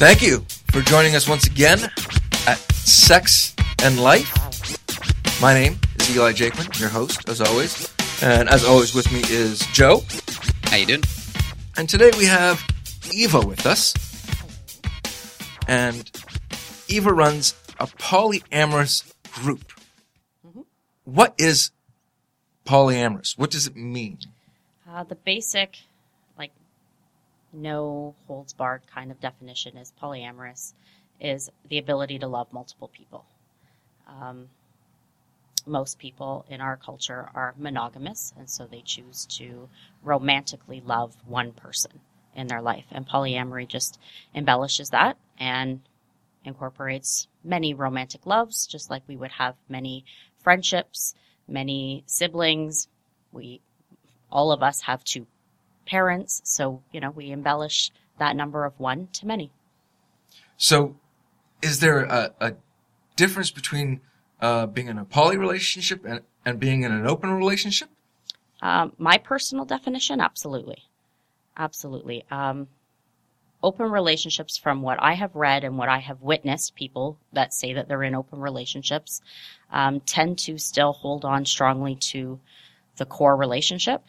Thank you for joining us once again at Sex and Life. My name is Eli Jakeman, your host, as always. And as always, with me is Joe. How you doing? And today we have Eva with us. And Eva runs a polyamorous group. What is polyamorous? What does it mean? Uh, the basic, like, no holds barred kind of definition is polyamorous is the ability to love multiple people. Um, most people in our culture are monogamous, and so they choose to romantically love one person in their life. And polyamory just embellishes that and incorporates many romantic loves, just like we would have many friendships, many siblings. We, all of us have two parents, so, you know, we embellish that number of one to many. So, is there a, a difference between uh, being in a poly relationship and, and being in an open relationship? Um, my personal definition, absolutely. Absolutely. Um, open relationships, from what I have read and what I have witnessed, people that say that they're in open relationships um, tend to still hold on strongly to the core relationship.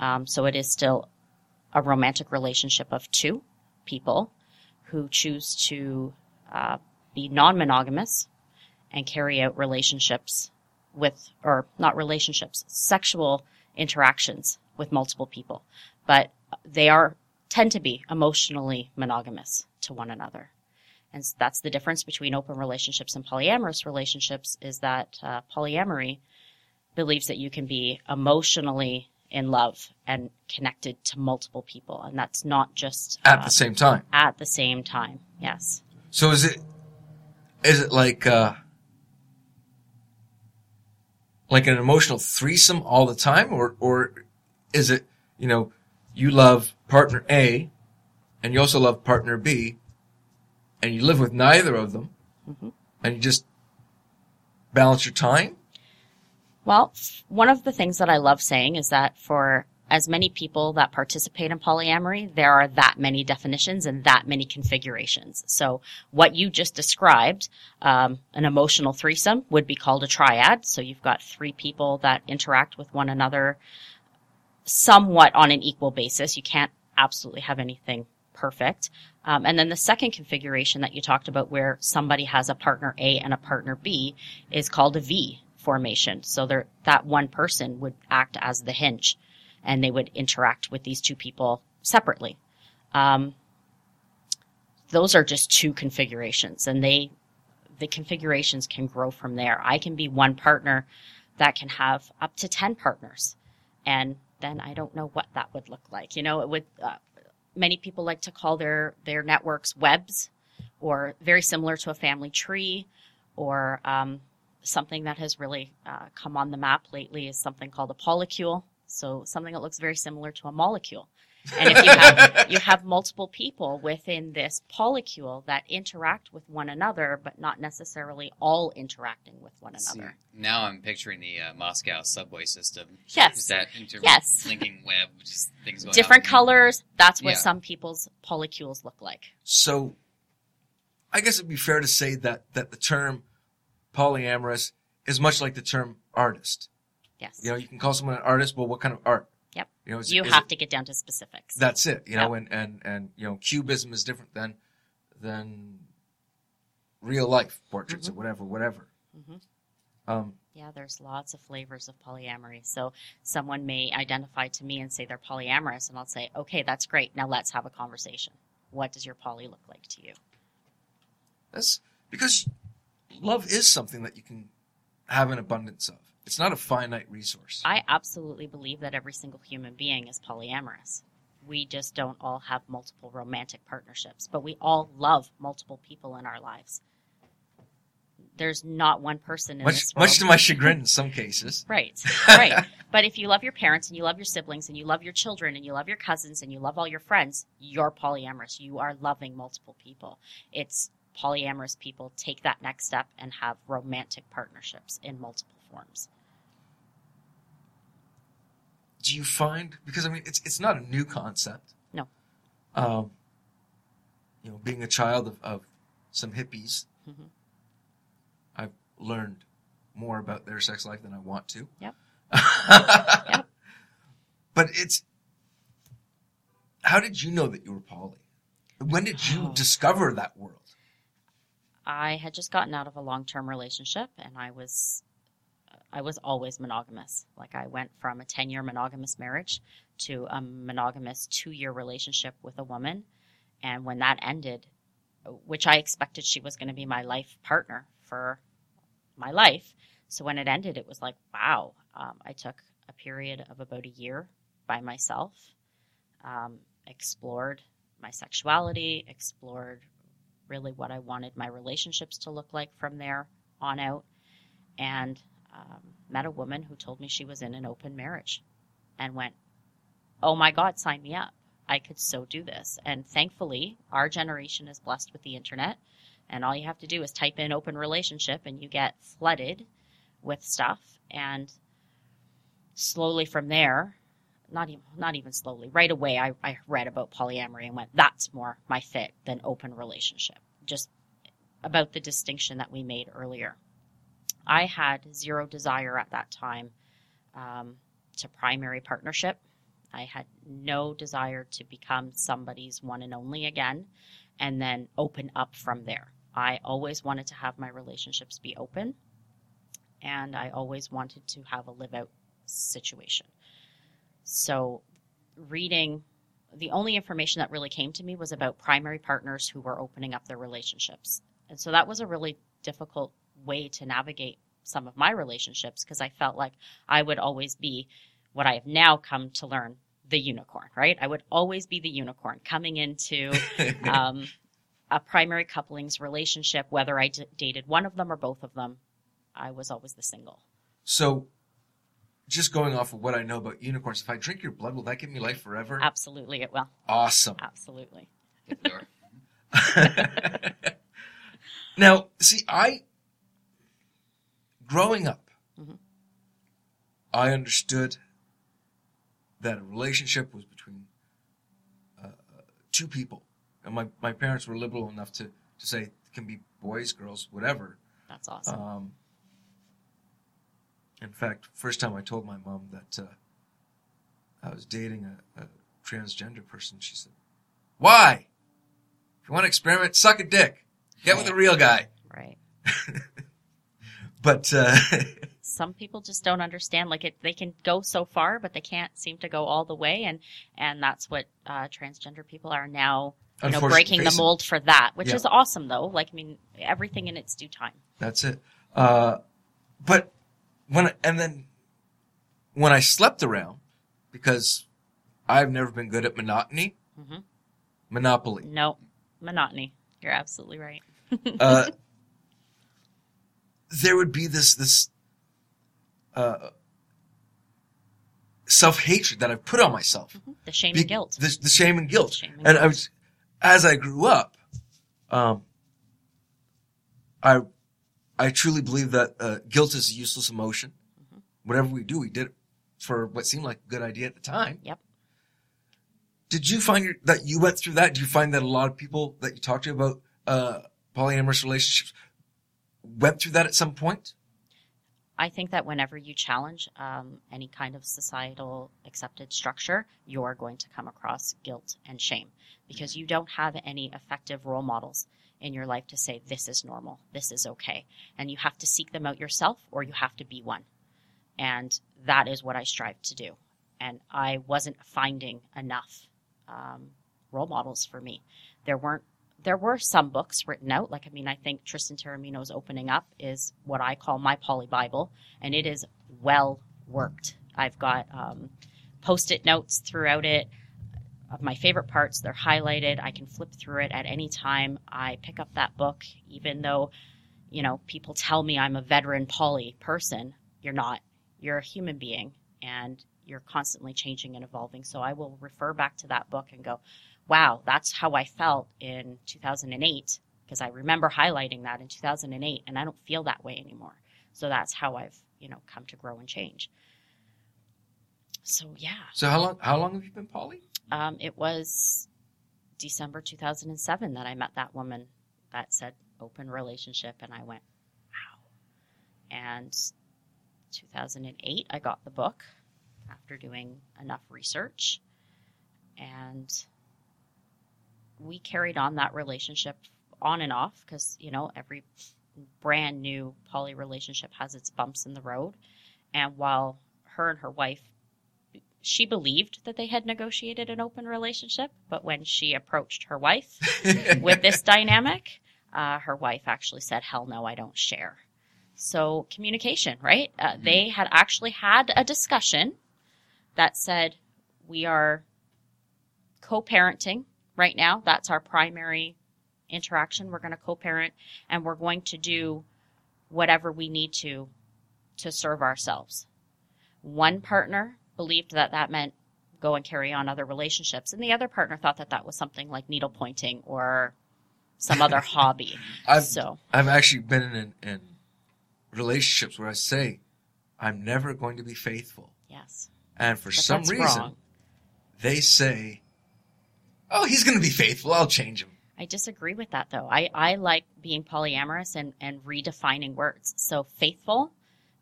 Um, so it is still a romantic relationship of two people who choose to uh, be non monogamous and carry out relationships with, or not relationships, sexual interactions with multiple people. But they are, tend to be emotionally monogamous to one another. And that's the difference between open relationships and polyamorous relationships is that uh, polyamory believes that you can be emotionally in love and connected to multiple people. And that's not just At the same time. at the same time. Yes. So is it is it like uh like an emotional threesome all the time or or is it, you know, you love partner A and you also love partner B and you live with neither of them Mhm. and you just balance your time? Well, one of the things that I love saying is that for as many people that participate in polyamory, there are that many definitions and that many configurations. So what you just described, um, an emotional threesome would be called a triad. So you've got three people that interact with one another somewhat on an equal basis. You can't absolutely have anything perfect. Um, and then the second configuration that you talked about where somebody has a partner A and a partner B is called a V formation. So there, that one person would act as the hinge and they would interact with these two people separately. Um, those are just two configurations and they, the configurations can grow from there. I can be one partner that can have up to 10 partners. And then I don't know what that would look like. You know, it would, uh, many people like to call their, their networks webs or very similar to a family tree or, um, something that has really uh, come on the map lately is something called a polycule. So something that looks very similar to a molecule. And if you have you have multiple people within this polycule that interact with one another, but not necessarily all interacting with one See, another. now I'm picturing the uh, Moscow subway system. Yes. Is that Yes. interlinking web, which is things going Different out. colors. That's what Yeah. some people's polycules look like. So I guess it'd be fair to say that that the term polyamorous is much like the term artist. Yes. You know, you can call someone an artist, well what kind of art? Yep. You know, is, you is have it- to get down to specifics. That's it. You know, Yep. and, and, and, you know, cubism is different than, than real life portraits or whatever, whatever. Mhm. Um, Yeah, there's lots of flavors of polyamory. So someone may identify to me and say they're polyamorous, and I'll say, okay, that's great. Now let's have a conversation. What does your poly look like to you? that's because love is something that you can have an abundance of. It's not a finite resource. I absolutely believe that every single human being is polyamorous. We just don't all have multiple romantic partnerships, but we all love multiple people in our lives. There's not one person in much, this world. much to my chagrin in some cases. Right, right. but if you love your parents and you love your siblings and you love your children and you love your cousins and you love all your friends, you're polyamorous. You are loving multiple people. It's polyamorous people take that next step and have romantic partnerships in multiple forms. Do you find because I mean it's it's not a new concept. No. Um, you know, being a child of, of some hippies, Mhm. I've learned more about their sex life than I want to. Yep. yep. But it's, how did you know that you were poly? When did you Oh. discover that world? I had just gotten out of a long-term relationship and I was I was always monogamous. Like I went from a 10-year monogamous marriage to a monogamous 2-year relationship with a woman and when that ended which I expected she was going to be my life partner for my life. So when it ended it was like wow. Um, I took a period of about a year by myself. Um, explored my sexuality, explored really what I wanted my relationships to look like from there on out, and um, met a woman who told me she was in an open marriage and went, Oh my God, sign me up. I could so do this. And thankfully, our generation is blessed with the internet, and all you have to do is type in open relationship and you get flooded with stuff. And slowly from there, not even not even slowly. Right away, I, I read about polyamory and went, "That's more my fit than open relationship." Just about the distinction that we made earlier. I had zero desire at that time um, to primary partnership. I had no desire to become somebody's one and only again, and then open up from there. I always wanted to have my relationships be open, and I always wanted to have a live out situation. So, reading the only information that really came to me was about primary partners who were opening up their relationships. And so that was a really difficult way to navigate some of my relationships because I felt like I would always be what I have now come to learn the unicorn, right? I would always be the unicorn coming into um, a primary couplings relationship, whether I d- dated one of them or both of them. I was always the single. so, just going off of what I know about unicorns, if I drink your blood, will that give me life forever? Absolutely, it will. Awesome. Absolutely. Get the door. now, see, I, growing up, Mhm. I understood that a relationship was between uh, two people. And my, my parents were liberal enough to, to say it can be boys, girls, whatever. That's awesome. Um, in fact, first time I told my mom that uh, I was dating a, a transgender person, she said, "Why? If you want to experiment, suck a dick. Get with a real guy." right. But uh, Some people just don't understand. Like it, they can go so far, but they can't seem to go all the way. And and that's what uh, transgender people are now. You know, breaking the mold for that, which Yeah. is awesome though. Like I mean, everything in its due time. That's it. Uh, but when and then when I slept around, because I've never been good at monotony, Mhm. monopoly. No, monotony. You're absolutely right. uh, there would be this this uh, self hatred that I've put on myself. The shame Be- and guilt. The, the shame and guilt. Shame and and I was, as I grew up, um, I, I truly believe that uh, guilt is a useless emotion. Mm-hmm. Whatever we do, we did it for what seemed like a good idea at the time. Yep. Did you find your, that you went through that? Do you find that a lot of people that you talk to about uh, polyamorous relationships went through that at some point? I think that whenever you challenge um, any kind of societal accepted structure, you're going to come across guilt and shame because you don't have any effective role models in your life to say, this is normal, this is okay. And you have to seek them out yourself or you have to be one. And that is what I strive to do. And I wasn't finding enough um, role models for me. There weren't there were some books written out. Like, I mean, I think Tristan Taormino's opening up is what I call my poly Bible, and it is well worked. I've got um, post it notes throughout it of my favorite parts. They're highlighted. I can flip through it at any time. I pick up that book, even though, you know, people tell me I'm a veteran poly person. You're not. You're a human being, and you're constantly changing and evolving. So I will refer back to that book and go, wow, that's how I felt in 2008 because I remember highlighting that in 2008 and I don't feel that way anymore. So that's how I've, you know, come to grow and change. So yeah, So how long how long have you been poly? Um, it was December 2007 that I met that woman that said open relationship, and I went, wow. And 2008, I got the book after doing enough research, and we carried on that relationship on and off because you know every brand new poly relationship has its bumps in the road, and while her and her wife she believed that they had negotiated an open relationship, but when she approached her wife with this dynamic, uh, her wife actually said, "Hell no, I don't share." So communication, right? Uh, Mhm. They had actually had a discussion that said, "We are co-parenting right now. That's our primary interaction. We're going to co-parent, and we're going to do whatever we need to to serve ourselves." One partner believed that that meant go and carry on other relationships, and the other partner thought that that was something like needle pointing or some other hobby. I've So, I've actually been in, in relationships where I say, I'm never going to be faithful. yes. And for But some reason, wrong. they say, Oh, he's going to be faithful. I'll change him. I disagree with that though. I, I like being polyamorous and, and redefining words. So faithful,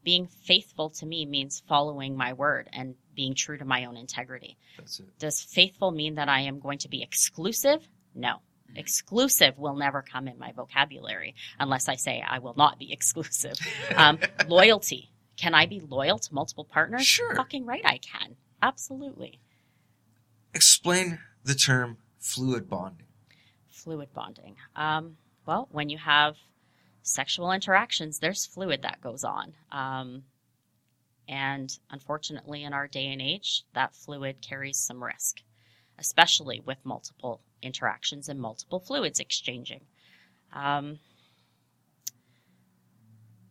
being faithful to me means following my word and being true to my own integrity. That's it. Does faithful mean that I am going to be exclusive? No. Exclusive will never come in my vocabulary unless I say I will not be exclusive. Um, loyalty. Can I be loyal to multiple partners? Sure. Fucking right I can. Absolutely. Explain the term fluid bonding. Fluid bonding. Um, well, when you have sexual interactions, there's fluid that goes on. Um, and unfortunately, in our day and age, that fluid carries some risk, especially with multiple interactions and multiple fluids exchanging. Um,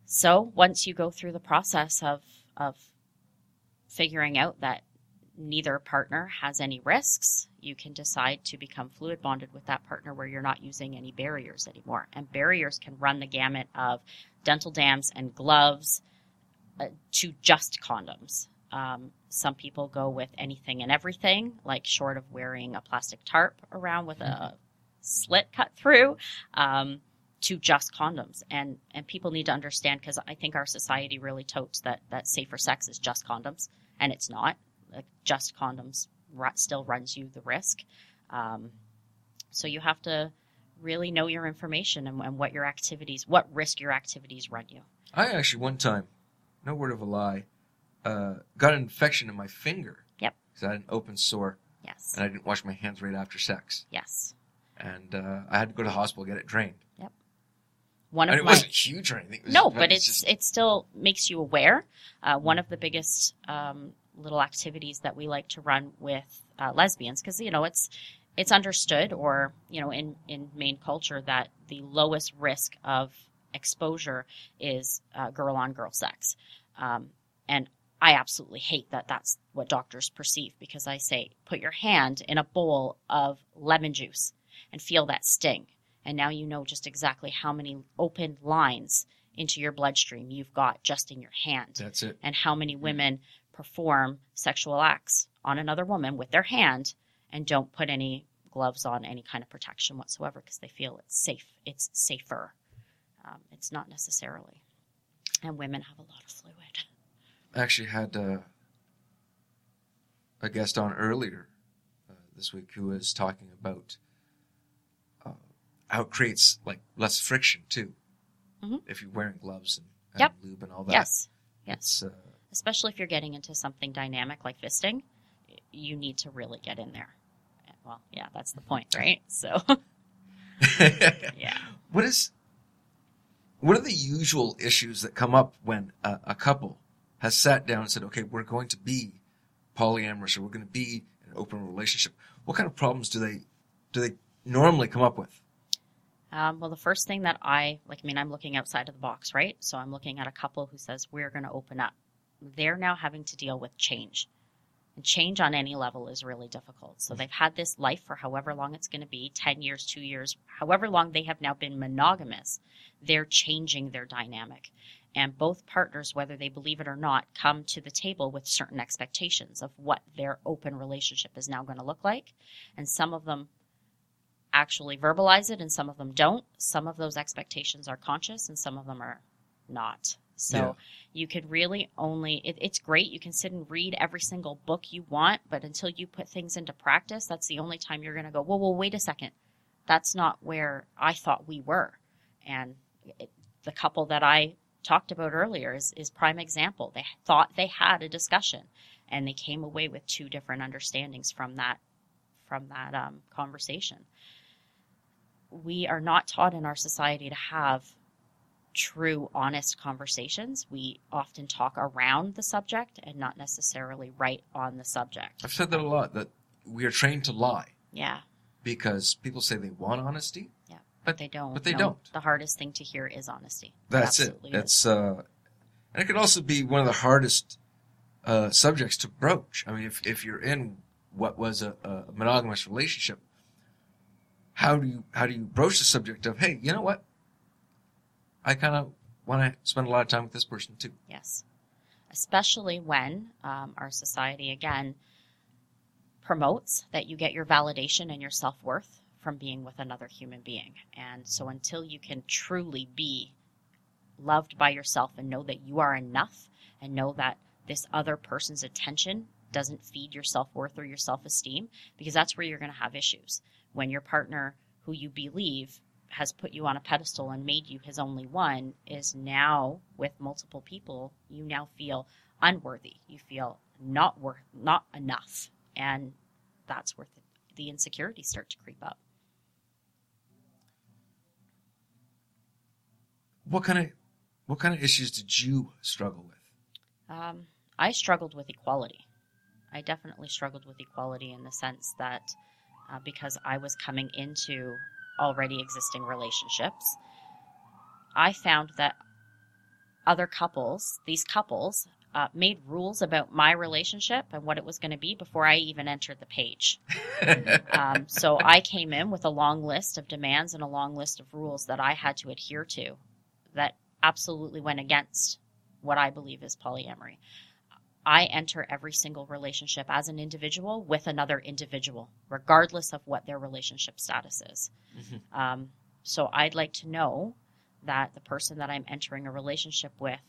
so once you go through the process of, of figuring out that neither partner has any risks, you can decide to become fluid bonded with that partner where you're not using any barriers anymore. And barriers can run the gamut of dental dams and gloves uh, to just condoms. Um, some people go with anything and everything, like short of wearing a plastic tarp around with a slit cut through. Um, to just condoms and and people need to understand because i think our society really totes that that safer sex is just condoms and it's not like just condoms still runs you the risk. Um, so you have to really know your information and, and what your activities, what risk your activities run you. I actually, one time, no word of a lie, uh, got an infection in my finger. Yep. Because I had an open sore Yes. and I didn't wash my hands right after sex. Yes. And uh, I had to go to the hospital get it drained. Yep. One And of it my wasn't huge or anything. It was- no, but it's it's just- it still makes you aware. Uh, one of the biggest um, little activities that we like to run with uh, lesbians because you know it's it's understood or you know in in main culture that the lowest risk of exposure is uh, girl on girl sex, um, and I absolutely hate that that's what doctors perceive because I say put your hand in a bowl of lemon juice and feel that sting. And now you know just exactly how many open lines into your bloodstream you've got just in your hand That's it. and how many women perform sexual acts on another woman with their hand and don't put any gloves on any kind of protection whatsoever because they feel it's safe it's safer um, it's not necessarily and women have a lot of fluid. I actually had uh, a guest on earlier uh, this week who was talking about uh, how it creates like less friction too. Mhm. if you're wearing gloves and, and Yep. lube and all that. yes. Yes. Uh, especially if you're getting into something dynamic like fisting you need to really get in there. Well yeah that's the point right? So. Yeah. What is what are the usual issues that come up when a, a couple has sat down and said, "Okay, we're going to be polyamorous, or we're going to be an open relationship"? What kind of problems do they do they normally come up with? Um, well, the first thing that I like, I mean, I'm looking outside of the box, right? So I'm looking at a couple who says we're going to open up. They're now having to deal with change, and change on any level is really difficult. So they've had this life for however long it's going to be 10 years, two years, however long they have now been monogamous. They're changing their dynamic. And both partners, whether they believe it or not, come to the table with certain expectations of what their open relationship is now going to look like. And some of them actually verbalize it and some of them don't. Some of those expectations are conscious and some of them are not. So Yeah. you could really only, it, it's great. You can sit and read every single book you want, but until you put things into practice, that's the only time you're going to go, well, whoa, wait a second. That's not where I thought we were. And it, the couple that I talked about earlier is, is prime example. They thought they had a discussion and they came away with two different understandings from that from that um, conversation. We are not taught in our society to have true, honest conversations. We often talk around the subject and not necessarily right on the subject. I've said that a lot. That we are trained to lie Yeah, because people say they want honesty. Yeah. But they don't. but they No, don't. The hardest thing to hear is honesty. That's it. it. That's uh, and it could also be one of the hardest uh, subjects to broach. I mean, if if you're in what was a, a monogamous relationship, how do you how do you broach the subject of hey, you know what? I kind of want to spend a lot of time with this person too. Yes. Especially when um, our society, again, promotes that you get your validation and your self worth from being with another human being. And so until you can truly be loved by yourself and know that you are enough and know that this other person's attention doesn't feed your self worth or your self esteem, because that's where you're going to have issues. When your partner, who you believe has put you on a pedestal and made you his only one, is now with multiple people, you now feel unworthy. You feel not worth, not enough. And that's where the, the insecurities start to creep up. What kind of what kind of issues did you struggle with? Um, I struggled with equality. I definitely struggled with equality in the sense that uh, because I was coming into already existing relationships, I found that other couples, these couples, uh, made rules about my relationship and what it was going to be before I even entered the page. Um, so I came in with a long list of demands and a long list of rules that I had to adhere to that absolutely went against what I believe is polyamory. I enter every single relationship as an individual with another individual, regardless of what their relationship status is. Mhm. Um, so I'd like to know that the person that I'm entering a relationship with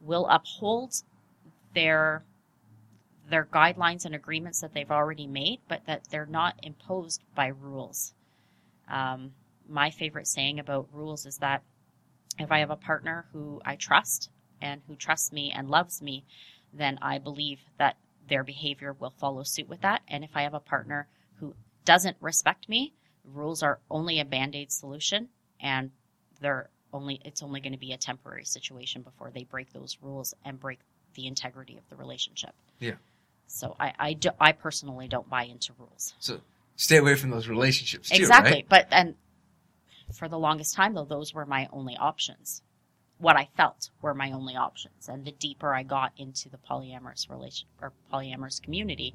will uphold their their guidelines and agreements that they've already made, but that they're not imposed by rules. Um, my favorite saying about rules is that if I have a partner who I trust and who trusts me and loves me, then I believe that their behavior will follow suit with that. And if I have a partner who doesn't respect me, rules are only a band-aid solution and they're only it's only going to be a temporary situation before they break those rules and break the integrity of the relationship. Yeah. So I I, do, I personally don't buy into rules. so stay away from those relationships too, exactly. right? But and for the longest time though, those were my only options. What I felt were my only options. And the deeper I got into the polyamorous relation or polyamorous community,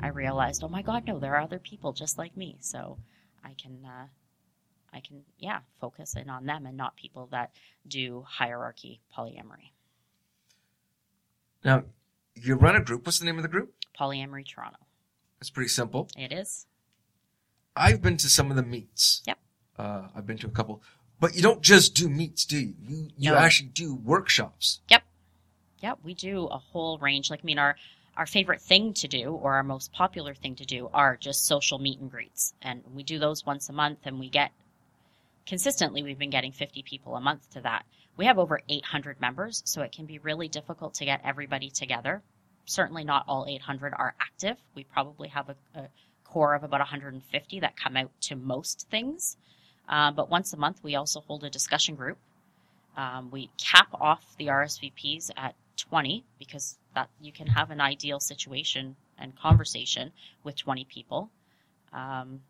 I realized, oh my God, no, there are other people just like me. So I can uh, I can yeah, focus in on them and not people that do hierarchy polyamory. Now, you run a group. What's the name of the group? Polyamory Toronto. It's pretty simple. It is. I've been to some of the meets. Yep. Uh, I've been to a couple, but you don't just do meets, do you? You you No. actually do workshops. Yep. Yep. we do a whole range. Like, I mean, our our favorite thing to do, or our most popular thing to do, are just social meet and greets, and we do those once a month, and we get consistently. We've been getting fifty people a month to that. We have over eight hundred members, so it can be really difficult to get everybody together. Certainly, not all eight hundred are active. We probably have a, a core of about 150 that come out to most things. Uh, but once a month, we also hold a discussion group. Um, we cap off the RSVPs at 20 because that you can have an ideal situation and conversation with 20 people. Um,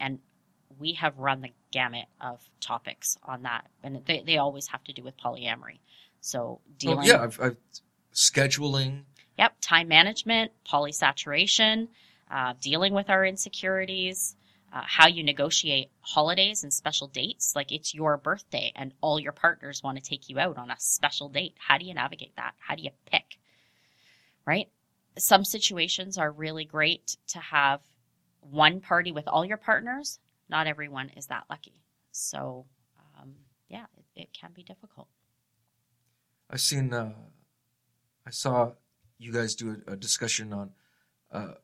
and we have run the gamut of topics on that, and they, they always have to do with polyamory. So dealing, Well, yeah, I've, I've scheduling. yep, time management, polysaturation, uh, dealing with our insecurities, uh, how you negotiate holidays and special dates. Like it's your birthday and all your partners want to take you out on a special date. How do you navigate that? How do you pick? Right? Some situations are really great to have one party with all your partners not everyone is that lucky. So, um, yeah, it, it can be difficult. I've seen, uh, I saw you guys do a, a discussion on uh,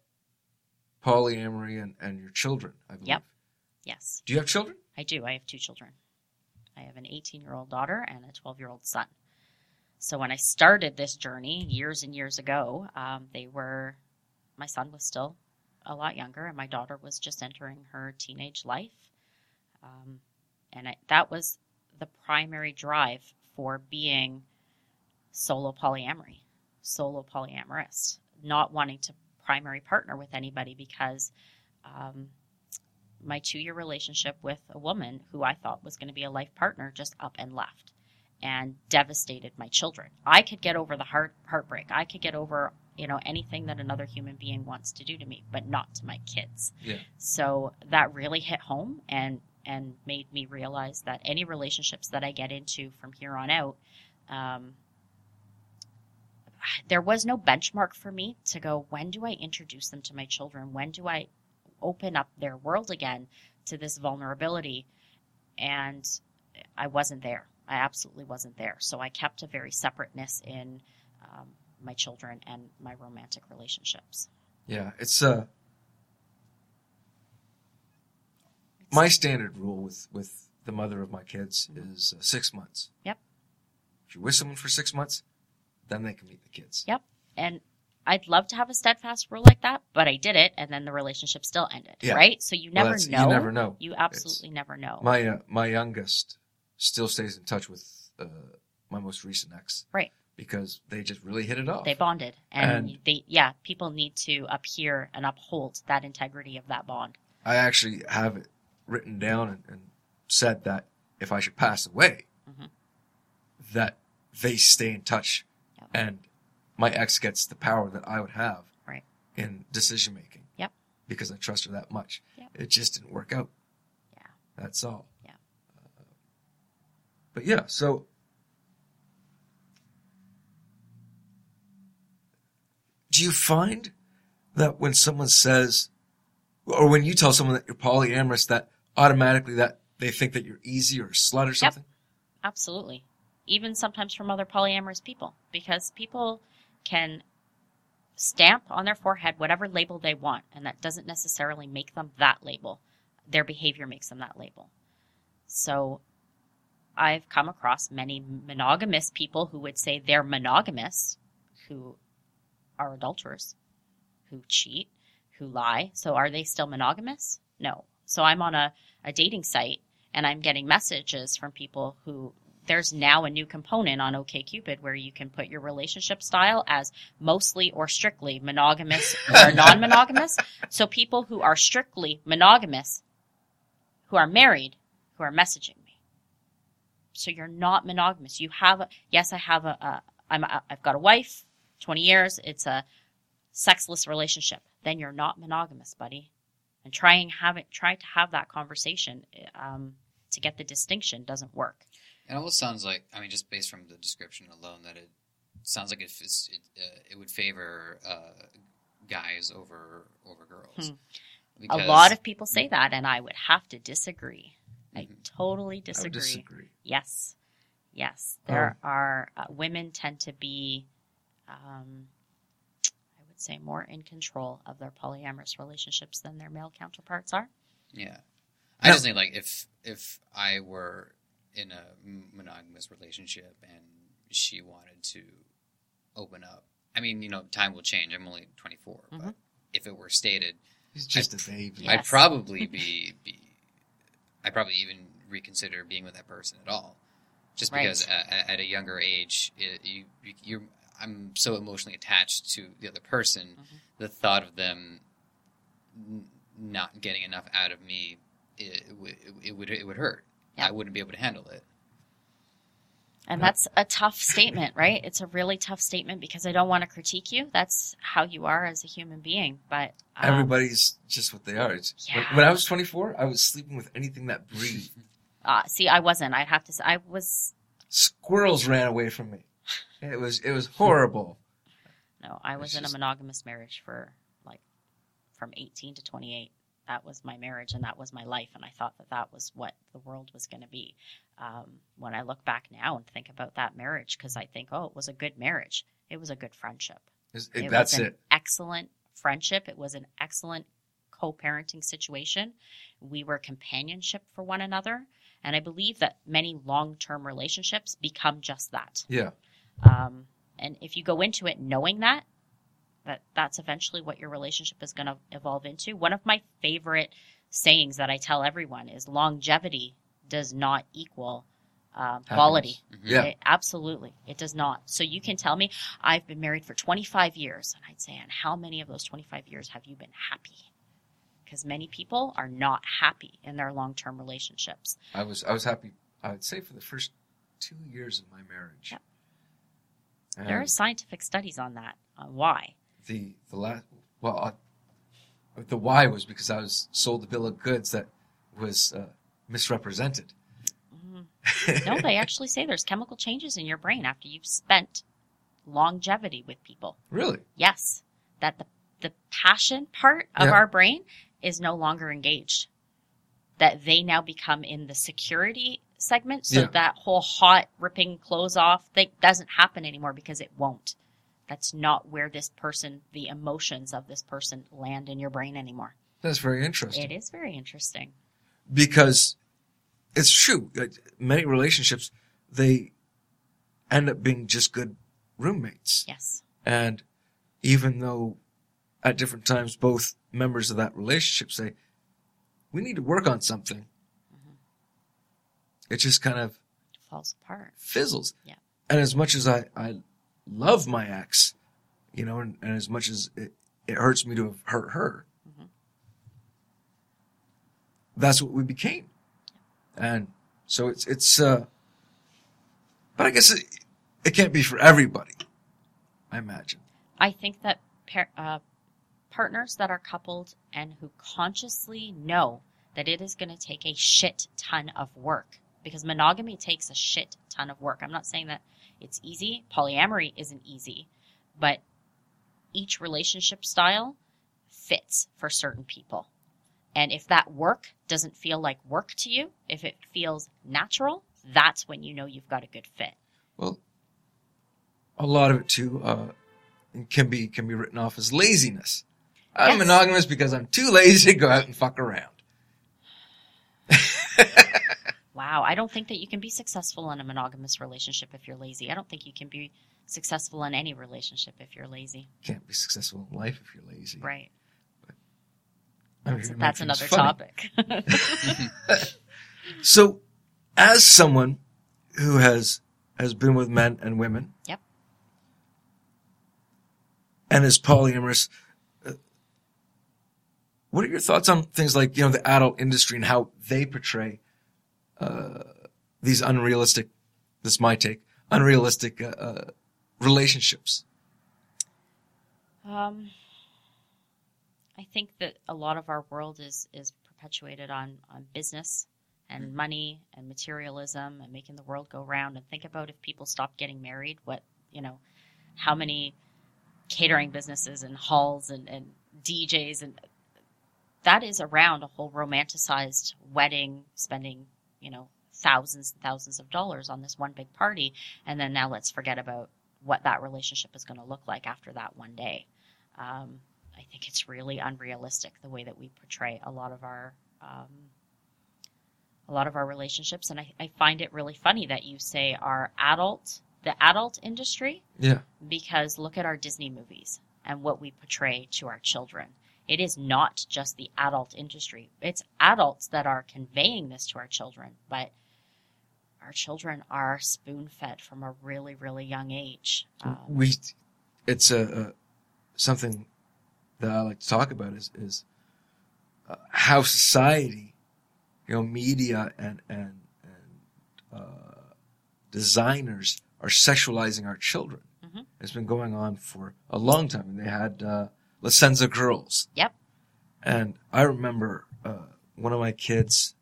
polyamory and, and your children, I believe. Yep. Yes, Do you have children? I do. I have two children. I have an 18 year old daughter and a 12 year old son. So when I started this journey years and years ago, um, they were, my son was still a lot younger and my daughter was just entering her teenage life. Um, and I, that was the primary drive for being solo polyamory, solo polyamorous, not wanting to primary partner with anybody because um, my two year relationship with a woman who I thought was going to be a life partner just up and left and devastated my children. I could get over the heart heartbreak. I could get over, you know, anything that another human being wants to do to me, but not to my kids. Yeah. So that really hit home and and made me realize that any relationships that I get into from here on out, um, there was no benchmark for me to go, when do I introduce them to my children? When do I open up their world again to this vulnerability? And I wasn't there. I absolutely wasn't there. So I kept a very separateness in um, my children and my romantic relationships. Yeah, it's uh my standard rule with with the mother of my kids is uh, six months. Yep. If you're with someone for six months, then they can meet the kids. Yep. And I'd love to have a steadfast rule like that, but I did it, and then the relationship still ended. Yeah. Right? So you never that's- know. You never know. You absolutely never know. My uh, my youngest still stays in touch with uh, my most recent ex. Right. Because they just really hit it off. they bonded, and, And- they yeah, people need to adhere and uphold that integrity of that bond. I actually have it written down and, and said that if I should pass away, Mhm. that they stay in touch. And my ex gets the power that I would have Right. in decision making. Yep. Because I trust her that much. Yep. It just didn't work out. Yeah. That's all. Yeah. Uh, but yeah, so do you find that when someone says or when you tell someone that you're polyamorous that automatically that they think that you're easy or a slut or something Absolutely. Even sometimes from other polyamorous people, because people can stamp on their forehead whatever label they want, and that doesn't necessarily make them that label. Their behavior makes them that label. So I've come across many monogamous people who would say they're monogamous, who are adulterers, who cheat, who lie. So are they still monogamous? No. So I'm on a, a dating site and I'm getting messages from people who there's now a new component on OKCupid where you can put your relationship style as mostly or strictly monogamous or non-monogamous. So people who are strictly monogamous, who are married, who are messaging me. So you're not monogamous. You have, a, yes, I have a, a I'm, a, I've got a wife, 20 years. It's a sexless relationship. Then you're not monogamous, buddy. And trying have it, try to have that conversation um, to get the distinction doesn't work. It almost sounds like, I mean, just based from the description alone, that it sounds like if it's, it, uh, it would favor uh, guys over over girls. Hmm. a lot of people say that, and I would have to disagree. I Mhm. totally i would disagree. disagree Yes, yes, there are uh, women tend to be, um, I would say, more in control of their polyamorous relationships than their male counterparts are. Yeah, I No. just think like if if I were in a monogamous relationship and she wanted to open up, I mean, you know, time will change. I'm only 24, but Mhm. if it were stated, he's just a baby Yeah. I'd Yes. probably be be I'd probably even reconsider being with that person at all, just Right. because at, at a younger age, it, you you're I'm so emotionally attached to the other person. Mhm. The thought of them n- not getting enough out of me, it, it, would- it would it would hurt. Yeah. I wouldn't be able to handle it. And Yeah. that's a tough statement, right? It's a really tough statement because I don't want to critique you. That's how you are as a human being. But um, everybody's just what they are It's- when, Yeah. when i was 24 i was sleeping with anything that breathed uh, see, I wasn't. I'd have to. say, I was. squirrels ran away from me it was it was horrible No, I was It's in a monogamous marriage for like from 18 to 28. That was my marriage and that was my life, and I thought that that was what the world was going to be. Um, when I look back now and think about that marriage, because I think, oh, it was a good marriage. It was a good friendship. Is- It that's was an it. excellent friendship. It was an excellent co-parenting situation. We were companionship for one another, and I believe that many long-term relationships become just that. Yeah. Um, and if you go into it knowing that, that that's eventually what your relationship is going to evolve into. One of my favorite sayings that I tell everyone is longevity does not equal uh, quality. Mhm. Yeah. It- absolutely. It does not. So you can tell me, I've been married for 25 years. And I'd say, and how many of those 25 years have you been happy? Because many people are not happy in their long term relationships. I was I was happy. I would say for the first two years of my marriage. There are scientific studies on that, on why. The the last well, uh, the why was because I was sold a bill of goods that was uh, misrepresented. Mhm. No, they actually say there's chemical changes in your brain after you've spent longevity with people. really? Yes, that the the passion part of Yeah. our brain is no longer engaged. That they now become in the security segment, so Yeah. that whole hot ripping clothes off thing doesn't happen anymore because it won't. That's not where this person, the emotions of this person, land in your brain anymore. That's very interesting. It is very interesting. because it's true. Many relationships they end up being just good roommates, Yes. and even though at different times both members of that relationship say we need to work on something, mm-hmm. it just kind of falls apart. fizzles. Yeah. And as much as I, I love my ex, you know, and, and as much as it, it hurts me to have hurt her, Mhm. that's what we became. And so it's, it's, uh, but I guess it, it can't be for everybody. I imagine. I think that par- uh, partners that are coupled and who consciously know that it is going to take a shit ton of work because monogamy takes a shit ton of work. I'm not saying that it's easy. Polyamory isn't easy, but each relationship style fits for certain people. And if that work doesn't feel like work to you, if it feels natural, that's when you know you've got a good fit. Well, a lot of it too, uh, can be, can be written off as laziness. I'm Yes. monogamous because I'm too lazy to go out and fuck around. Wow, I don't think that you can be successful in a monogamous relationship if you're lazy. I don't think you can be successful in any relationship if you're lazy. Can't be successful in life if you're lazy. Right. I'm That's, here that's another topic. So, as someone who has has been with men and women, Yep. and is polyamorous, uh, what are your thoughts on things like you know the adult industry and how they portray uh, these unrealistic? This is my take. Unrealistic uh, uh, relationships. um, I think that a lot of our world is is perpetuated on on business and money and materialism and making the world go round. And think about if people stopped getting married, what you know, how many catering businesses and halls and, and DJs and that is around a whole romanticized wedding, spending you know thousands and thousands of dollars on this one big party, and then now let's forget about what that relationship is going to look like after that one day. Um, I think it's really unrealistic the way that we portray a lot of our um, a lot of our relationships, and I, I find it really funny that you say our adult the adult industry Yeah. because look at our Disney movies and what we portray to our children. It is not just the adult industry. It's adults that are conveying this to our children, but our children are spoon fed from a really, really young age. Um, we it's a, a something that I like to talk about is is uh, how society, you know, media and and and uh, designers are sexualizing our children. Mhm. It's been going on for a long time, and they had uh, La Senza Girls. Yep. And I remember uh, one of my kids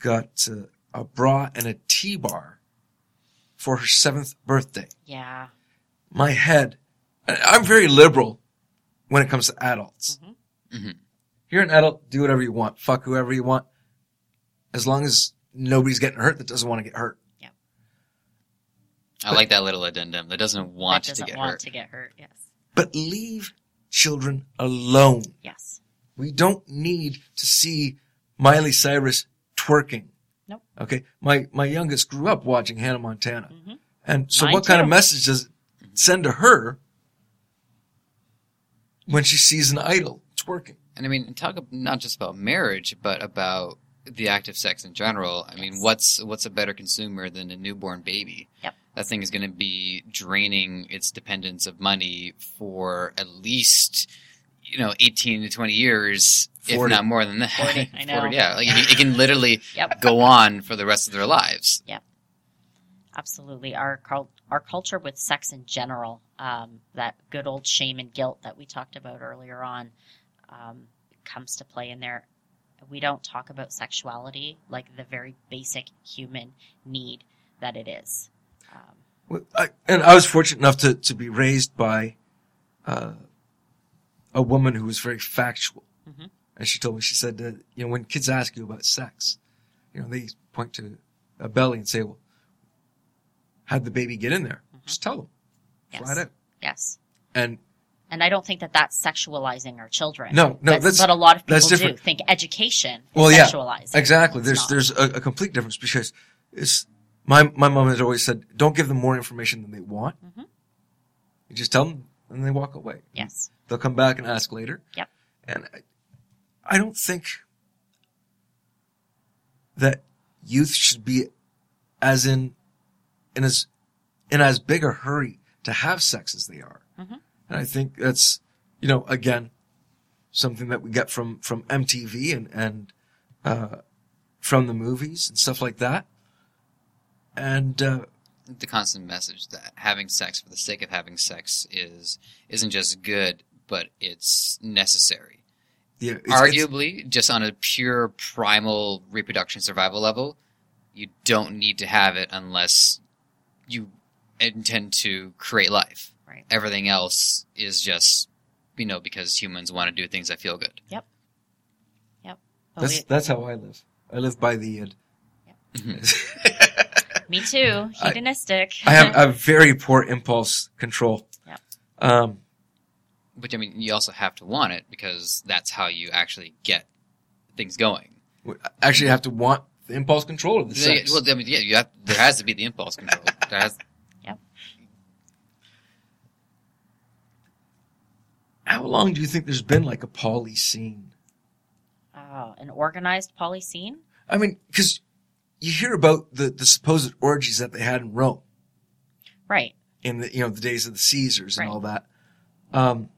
got uh, a bra and a T bar for her seventh birthday yeah. my head. I- I'm very liberal when it comes to adults. Mhm. You're an adult. Do whatever you want. Fuck whoever you want. As long as nobody's getting hurt that doesn't want to get hurt. Yep. I like that little addendum that doesn't want that doesn't to get want hurt. to get hurt. Yes. But leave children alone. Yes. We don't need to see Miley Cyrus twerking. Nope. Okay. My, my youngest grew up watching Hannah Montana. Mhm. And so Mine what kind of message does it send to her when she sees an idol twerking? And I mean, talk not just about marriage, but about the act of sex in general. I mean, what's what's a better consumer than a newborn baby? Yep. That thing is going to be draining its dependence of money for at least you know eighteen to twenty years, 40. if not more than that. 40, I know. yeah, like it, it can literally Yep. go on for the rest of their lives. Absolutely. Our our culture with sex in general, um, that good old shame and guilt that we talked about earlier on, um, comes to play in there. We don't talk about sexuality like the very basic human need that it is. Um, I, and I was fortunate enough to, to be raised by uh, a woman who was very factual. Mhm. And she told me, she said, that, you know, when kids ask you about sex, you know, they point to a belly and say, well, how'd the baby get in there? Just tell them. yes. Out. Yes. And And I don't think that that's sexualizing our children. No, no, That's, that's- but a lot of people do think education is Well, yeah, sexualizing. exactly. There's, not. there's a, a complete difference because it's, my, my mom has always said, don't give them more information than they want. Mhm. You just tell them and they walk away. yes. They'll come back and ask later. Yep. And I, I don't think that youth should be as in, in as, in as big a hurry to have sex as they are. Mhm. And I think that's, you know, again, something that we get from, from MTV and, and, uh, from the movies and stuff like that. And, uh, The constant message that having sex for the sake of having sex is isn't just good, but it's necessary. yeah, it's- it's- arguably just on a pure primal reproduction survival level you don't need to have it unless you intend to create life Right. everything else is just you know because humans want to do things that feel good Yep. Yep. But that's, we- that's how I live. I live by the end. me too. Hedonistic. I have, I have very poor impulse control. Yep. Um, but i mean you also have to want it because that's how you actually get things going actually, I have to want the impulse control of the Yeah, sex. well i mean yeah you have, there has to be the impulse control there has How long do you think there's been like a poly scene? oh, an organized poly scene? I mean, because you hear about the, the supposed orgies that they had in Rome Right. in the you know the days of the Caesars and Right. all that. Um,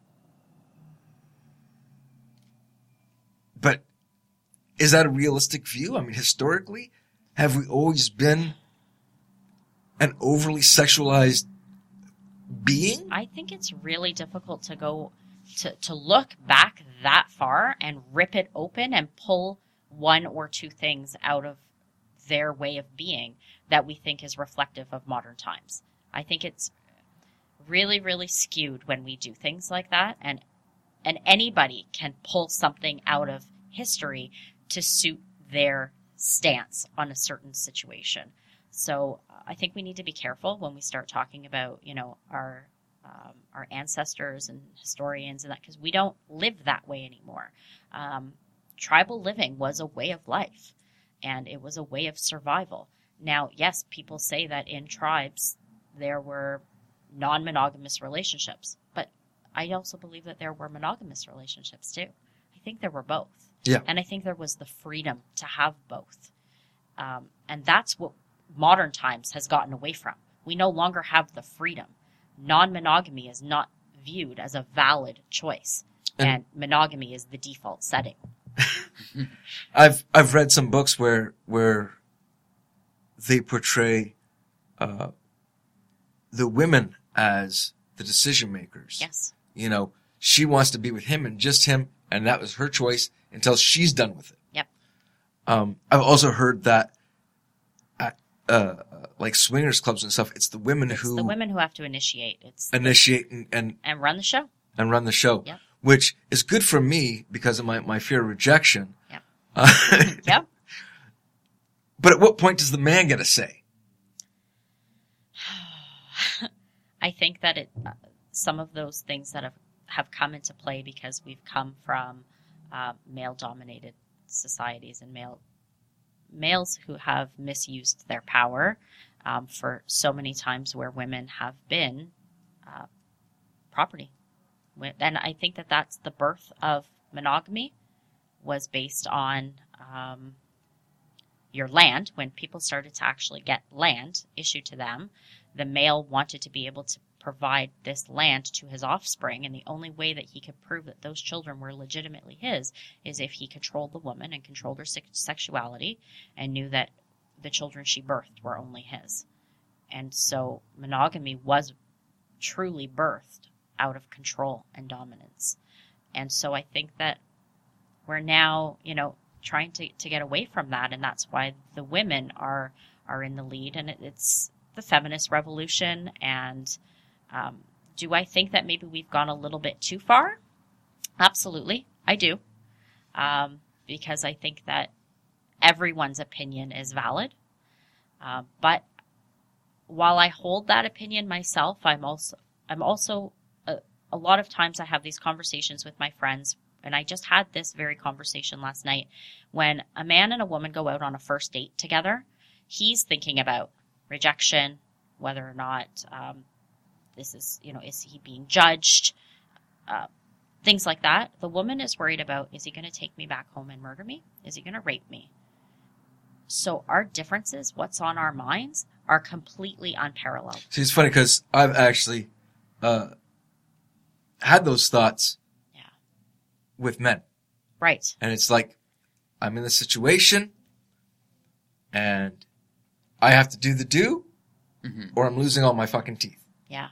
but is that a realistic view? I mean, historically, have we always been an overly sexualized being? I think it's really difficult to go to, to look back that far and rip it open and pull one or two things out of their way of being that we think is reflective of modern times. I think it's really, really skewed when we do things like that and and anybody can pull something out of history to suit their stance on a certain situation. So uh, I think we need to be careful when we start talking about, you know, our um, our ancestors and historians and that because we don't live that way anymore. Um, tribal living was a way of life, and it was a way of survival. Now, yes, people say that in tribes there were non-monogamous relationships, but I also believe that there were monogamous relationships too. I think there were both. Yeah. And I think there was the freedom to have both. Um, and that's what modern times has gotten away from. We no longer have the freedom. Non monogamy is not viewed as a valid choice, And- and, monogamy is the default setting. I've I've read some books where where they portray uh, the women as the decision makers. Yes. You know, she wants to be with him and just him, and that was her choice until she's done with it. Yep. Um, I've also heard that at uh, like swingers clubs and stuff, it's the women It's who the women who have to initiate. It's initiate and, and and run the show. and run the show. Yep. Which is good for me because of my, my fear of rejection. Yep. Uh, Yep. but at what point does the man get a say? I think that it, uh, some of those things that have, have come into play because we've come from uh, male dominated societies and male males who have misused their power um, for so many times where women have been uh, property. And I think that that's the birth of monogamy was based on um, your land when people started to actually get land issued to them the male wanted to be able to provide this land to his offspring, and the only way that he could prove that those children were legitimately his is if he controlled the woman and controlled her sex- sexuality and knew that the children she birthed were only his. And so monogamy was truly birthed out of control and dominance. And so I think that we're now, you know, trying to, to get away from that, and that's why the women are are in the lead, and it, it's the feminist revolution. And um, do I think that maybe we've gone a little bit too far? Absolutely, I do, um, because I think that everyone's opinion is valid. Uh, but while I hold that opinion myself, I'm also I'm also a, lot of times I have these conversations with my friends, and I just had this very conversation last night. When a man and a woman go out on a first date together, he's thinking about rejection, whether or not um, this is, you know, is he being judged, uh, things like that. The woman is worried about is he going to take me back home and murder me? Is he going to rape me? So our differences, what's on our minds, are completely unparalleled. See, it's funny because I've actually uh, had those thoughts Yeah. with men, Right. and it's like I'm in this situation, and I have to do the do, hmm or I'm losing all my fucking teeth. Yeah.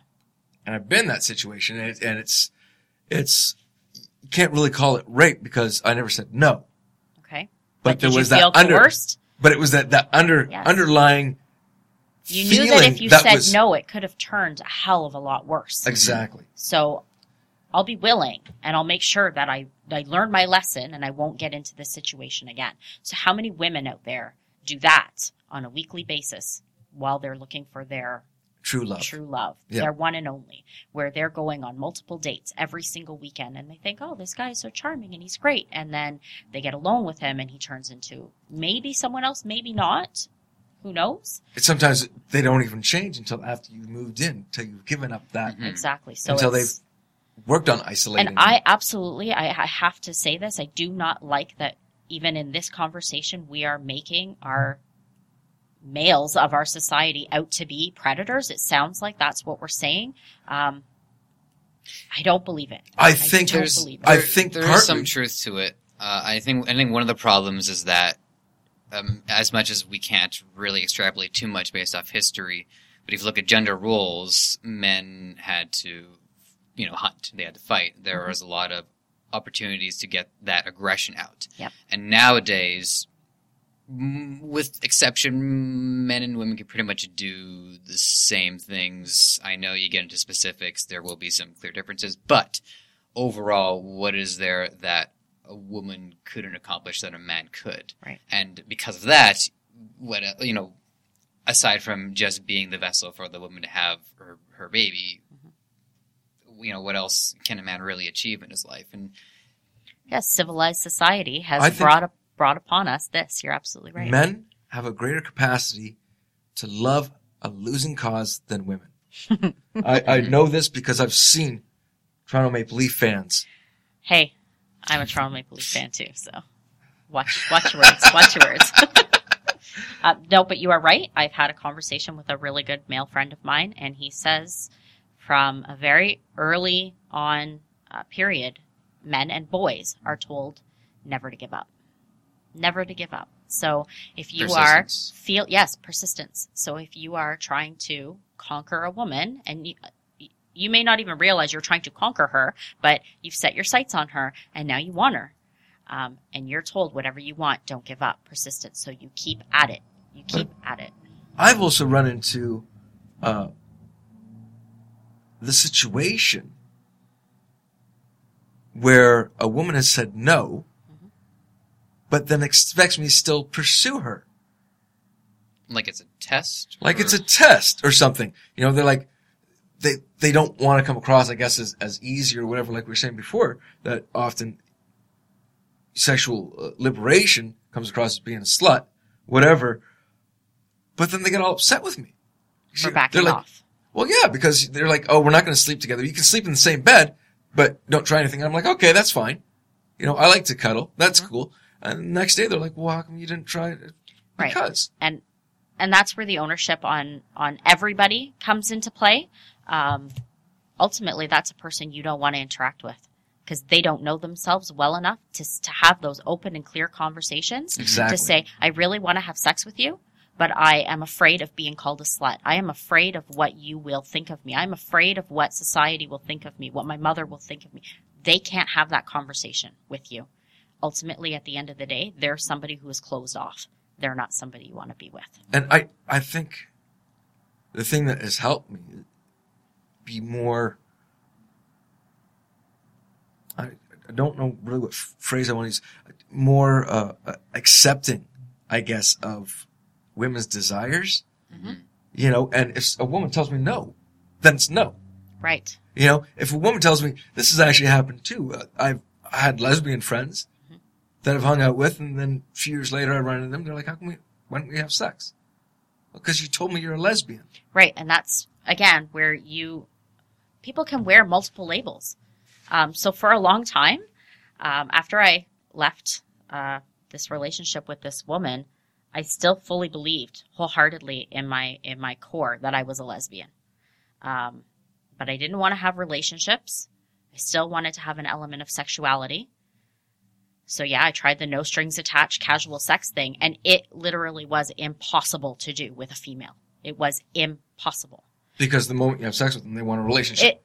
And I've been in that situation, and, it, and it's it's you can't really call it rape because I never said no, Okay. but, there was that under, coerced? but it was that that under Yes. underlying. You knew that if you said was- no, it could have turned a hell of a lot worse. exactly. So I'll be willing and I'll make sure that I, I learn my lesson and I won't get into this situation again. So how many women out there do that on a weekly basis while they're looking for their True love. true love, their one and only, where they're going on multiple dates every single weekend and they think, oh, this guy is so charming and he's great. And then they get alone with him and he turns into maybe someone else, maybe not. Who knows? It's sometimes they don't even change until after you've moved in, until you've given up that, Mhm. Exactly. So until they've worked on isolating. And I absolutely, I, I have to say this. I do not like that even in this conversation, we are making our males of our society out to be predators. It sounds like that's what we're saying. Um, I don't believe it. I think don't there's, believe it. I think there partly, some truth to it. Uh, I think I think one of the problems is that um, as much as we can't really extrapolate too much based off history, but if you look at gender roles, men had to, you know, hunt. They had to fight. There Mhm. was a lot of opportunities to get that aggression out. Yep. And nowadays, with exception, men and women can pretty much do the same things. I know you get into specifics, there will be some clear differences, but overall, what is there that a woman couldn't accomplish that a man could? Right. And because of that, what uh, you know, aside from just being the vessel for the woman to have her her baby, you know, what else can a man really achieve in his life? And Yes, civilized society has brought up, brought upon us this. You're absolutely right. men have a greater capacity to love a losing cause than women. I, I know this because I've seen Toronto Maple Leaf fans. Hey, I'm a Toronto Maple Leaf fan too, so watch watch your words. Watch your words. uh, no, but you are right. I've had a conversation with a really good male friend of mine, and he says from a very early on uh, period, men and boys are told never to give up, never to give up. So if you are feel yes persistence. So if you are trying to conquer a woman and you, you may not even realize you're trying to conquer her, but you've set your sights on her and now you want her. Um, and you're told whatever you want, don't give up, persistence. So you keep at it. You keep at it. I've also run into uh, the situation where a woman has said no, Mm-hmm. but then expects me to still pursue her. Like it's a test? Like or- it's a test or something. You know, they're like, they, they don't want to come across, I guess, as, as easy or whatever, like we were saying before, that often sexual uh, liberation comes across as being a slut, whatever. But then they get all upset with me. For They're backing like, off. Well, yeah, because they're like, oh, we're not going to sleep together. You can sleep in the same bed, but don't try anything. I'm like, okay, that's fine. You know, I like to cuddle. That's cool. And the next day they're like, well, how come you didn't try it? Right. Because. and and that's where the ownership on on everybody comes into play. Um, ultimately, that's a person you don't want to interact with because they don't know themselves well enough to to have those open and clear conversations Exactly. to say, "I really want to have sex with you." But I am afraid of being called a slut. I am afraid of what you will think of me. I'm afraid of what society will think of me, what my mother will think of me. They can't have that conversation with you. Ultimately, at the end of the day, they're somebody who is closed off. They're not somebody you want to be with. And I, I think the thing that has helped me be more, I, I don't know really what phrase I want to use, more, uh, uh, accepting, I guess, of women's desires. Mhm. You know, and if a woman tells me no, then it's no. Right. You know, if a woman tells me this has actually happened too, uh, I've I had lesbian friends that I've hung out with, and then a few years later I run into them. They're like, "How can we? Why don't we have sex?" Because you told me you're a lesbian. Right. And that's, again, where you, people can wear multiple labels. Um, so for a long time, um, after I left uh, this relationship with this woman, I still fully believed wholeheartedly in my in my core that I was a lesbian. Um, but I didn't want to have relationships. I still wanted to have an element of sexuality. So yeah, I tried the no strings attached casual sex thing, and it literally was impossible to do with a female. It was impossible. Because the moment you have sex with them, they want a relationship. It,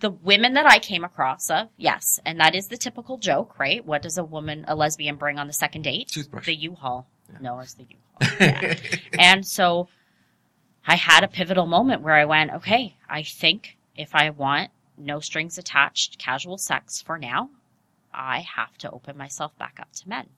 the women that I came across of, yes, and that is the typical joke, right? What does a woman, a lesbian, bring on the second date? Toothbrush. The U-Haul. No, it's the U-Haul. Yeah. and so I had a pivotal moment where I went, okay, I think if I want no strings attached casual sex for now, I have to open myself back up to men.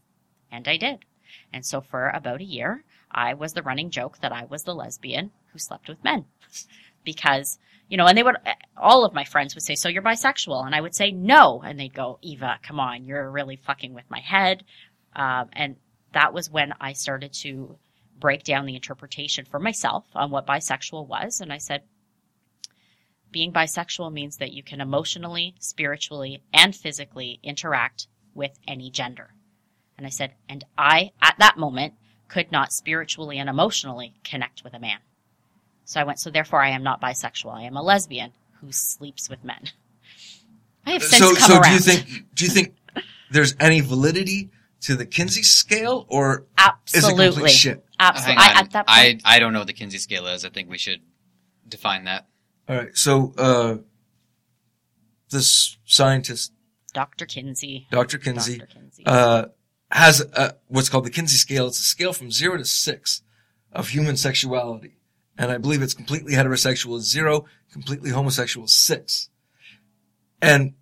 And I did. And so for about a year, I was the running joke that I was the lesbian who slept with men. because, you know, and they would, all of my friends would say, so you're bisexual. And I would say, no. And they'd go, Eva, come on, you're really fucking with my head. Um, and that was when I started to break down the interpretation for myself on what bisexual was. And I said, being bisexual means that you can emotionally, spiritually, and physically interact with any gender. And I said, and I, at that moment, could not spiritually and emotionally connect with a man. So I went, so therefore I am not bisexual. I am a lesbian who sleeps with men. I have since so, come so around. do you think? Do you think there's any validity to the Kinsey scale, or is it complete Absolutely. shit? Absolutely. Hang I, on. at that point, I, I don't know what the Kinsey scale is. I think we should define that. All right. So, uh, this scientist, Dr. Kinsey. Dr. Kinsey, Dr. Kinsey. uh, has a, what's called the Kinsey scale. It's a scale from zero to six of human sexuality. And I believe it's completely heterosexual is zero, completely homosexual is six. And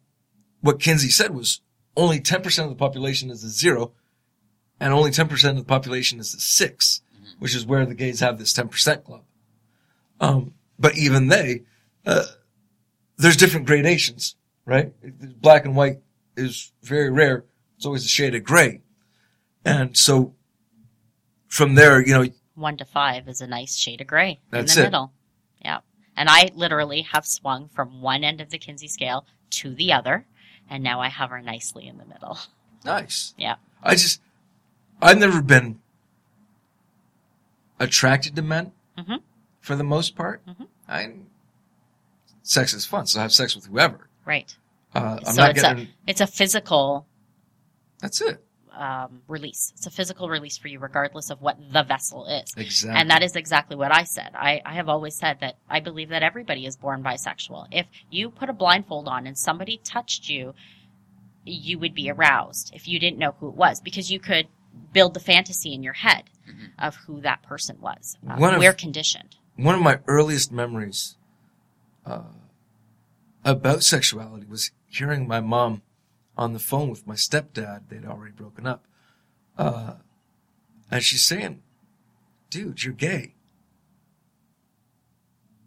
what Kinsey said was only 10% of the population is a zero and only 10% of the population is a 6 which is where the gays have this 10% club. Um, but even they, uh, there's different gradations, right? Black and white is very rare. It's always a shade of gray. And so from there, you know, one to five is a nice shade of gray That's in the it. middle. Yeah. And I literally have swung from one end of the Kinsey scale to the other, and now I hover nicely in the middle. nice. Yeah. I just, I've never been attracted to men Mhm. for the most part. Mhm. I, sex is fun, so I have sex with whoever. Right. Uh, I'm so not it's getting, a it's a physical that's it. Um, release. It's a physical release for you, regardless of what the vessel is. Exactly. And that is exactly what I said. I, I have always said that I believe that everybody is born bisexual. If you put a blindfold on and somebody touched you, you would be aroused if you didn't know who it was because you could build the fantasy in your head Mhm. of who that person was. Um, One of- we're conditioned. one of my earliest memories uh, about sexuality was hearing my mom on the phone with my stepdad. They'd already broken up. Uh, and she's saying, dude, you're gay.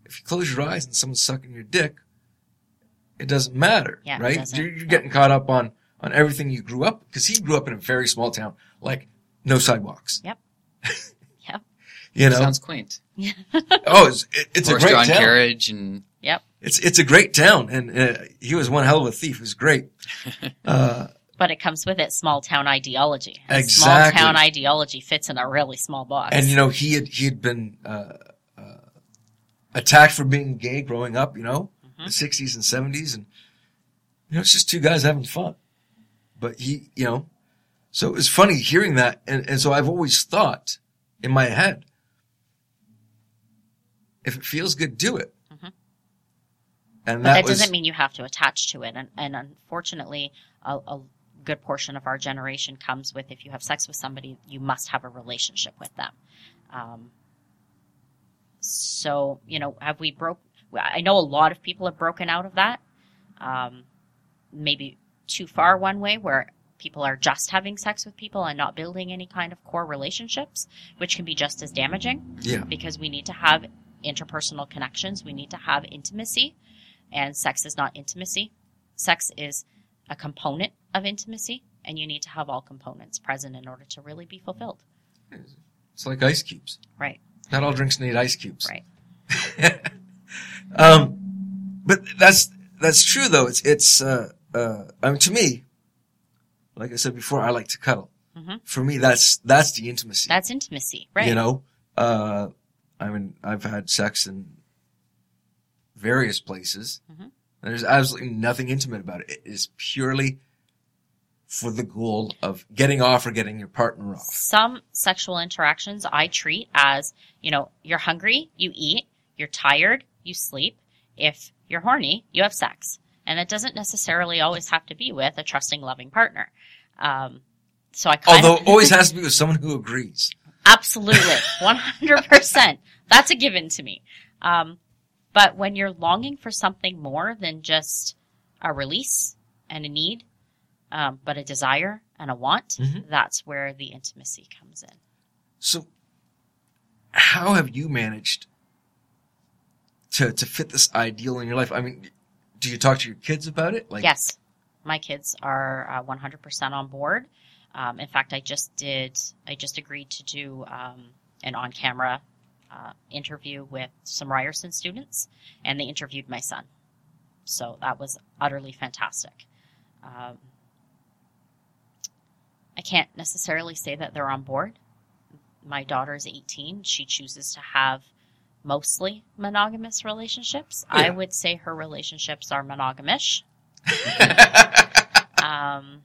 If you close your eyes and someone's sucking your dick, it doesn't matter, Yeah, right? doesn't. You're, you're getting caught up on, on everything you grew up, because he grew up in a very small town, like no sidewalks. Yep. Yep. You know? Sounds quaint. oh, it's, it, it's a great Horse-drawn town. carriage and Yep. It's, it's a great town. And, uh, he was one hell of a thief. He was great. Uh, But it comes with it small town ideology. And Exactly. Small town ideology fits in a really small box. And you know, he had he had been uh, uh, attacked for being gay growing up. You know, Mm-hmm. the sixties and seventies, and you know, it's just two guys having fun. But he, you know, so it was funny hearing that, and, and so I've always thought in my head, if it feels good, do it. And that, that was doesn't mean you have to attach to it. And, and unfortunately, a, a good portion of our generation comes with if you have sex with somebody, you must have a relationship with them. Um, so, you know, have we broke? I know a lot of people have broken out of that. Um, maybe too far one way where people are just having sex with people and not building any kind of core relationships, which can be just as damaging yeah, because we need to have interpersonal connections. We need to have intimacy, and sex is not intimacy. Sex is a component of intimacy, and you need to have all components present in order to really be fulfilled. it's like ice cubes. Right, Not all drinks need ice cubes. right. um, but that's that's true though. It's it's uh, uh, I mean to me, like I said before, I like to cuddle. Mhm. For me, that's that's the intimacy. That's intimacy, right? You know, uh, I mean, I've had sex in various places. Mhm. There's absolutely nothing intimate about it. It is purely for the goal of getting off or getting your partner off. Some sexual interactions I treat as, you know, you're hungry, you eat, you're tired, you sleep. If you're horny, you have sex. And it doesn't necessarily always have to be with a trusting, loving partner. Um, so I kind Although of, it always has to be with someone who agrees. Absolutely. 100%. That's a given to me. Um, but when you're longing for something more than just a release and a need, um, but a desire and a want, Mhm. that's where the intimacy comes in. So, how have you managed to to fit this ideal in your life? I mean, do you talk to your kids about it? Like, yes, my kids are uh, 100% on board. Um, in fact, I just did, I just agreed to do um, an on camera uh, interview with some Ryerson students, and they interviewed my son. So that was utterly fantastic. Um, I can't necessarily say that they're on board. My daughter is 18. She chooses to have mostly monogamous relationships. I would say her relationships are monogamish um,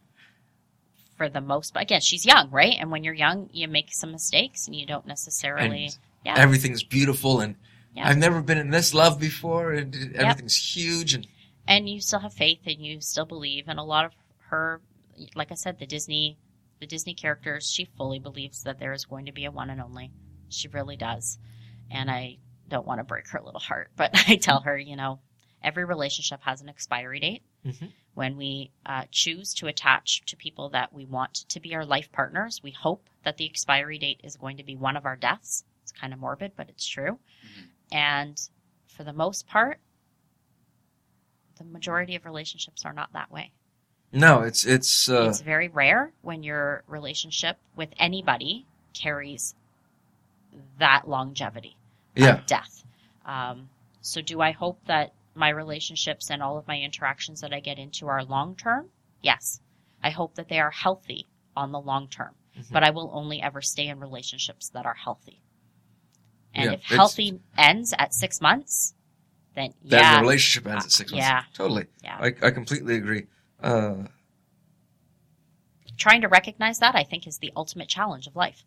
for the most. But again, she's young, right? And when you're young, you make some mistakes, and you don't necessarily. And yeah, everything's beautiful, and Yeah. I've never been in this love before, and everything's huge, and and you still have faith, and you still believe. And a lot of her, like I said, the Disney, the Disney characters, she fully believes that there is going to be a one and only. She really does, and I don't want to break her little heart, but I tell her, you know, every relationship has an expiry date. Mhm. When we uh, choose to attach to people that we want to be our life partners, we hope that the expiry date is going to be one of our deaths. Kind of morbid, but it's true. Mhm. And for the most part, the majority of relationships are not that way. no, it's it's uh, it's very rare when your relationship with anybody carries that longevity yeah. of death. Um, so, do I hope that my relationships and all of my interactions that I get into are long term? Yes. I hope that they are healthy on the long term, Mhm. but I will only ever stay in relationships that are healthy. And Yeah, if healthy ends at six months, then Then yeah, the relationship ends at six months. Yeah. totally. yeah. I I completely agree. Uh, trying to recognize that, I think, is the ultimate challenge of life.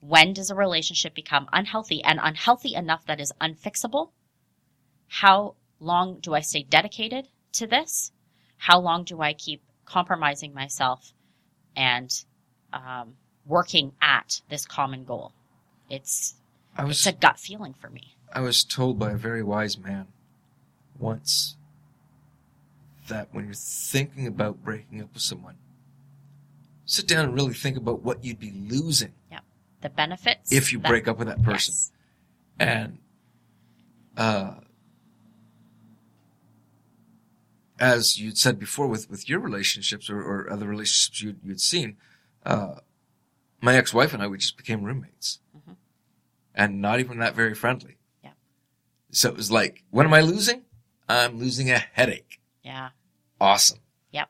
When does a relationship become unhealthy and unhealthy enough that is unfixable? How long do I stay dedicated to this? How long do I keep compromising myself and um, working at this common goal? It's I was it's a gut feeling for me. I was told by a very wise man once that when you're thinking about breaking up with someone, sit down and really think about what you'd be losing The benefits. if you that- break up with that person. Yes. And uh, as you'd said before with, with your relationships or, or other relationships you'd, you'd seen, uh, my ex-wife and I, we just became roommates. And not even that very friendly. Yeah. So it was like, what am I losing? I'm losing a headache. Yeah. Awesome. Yep.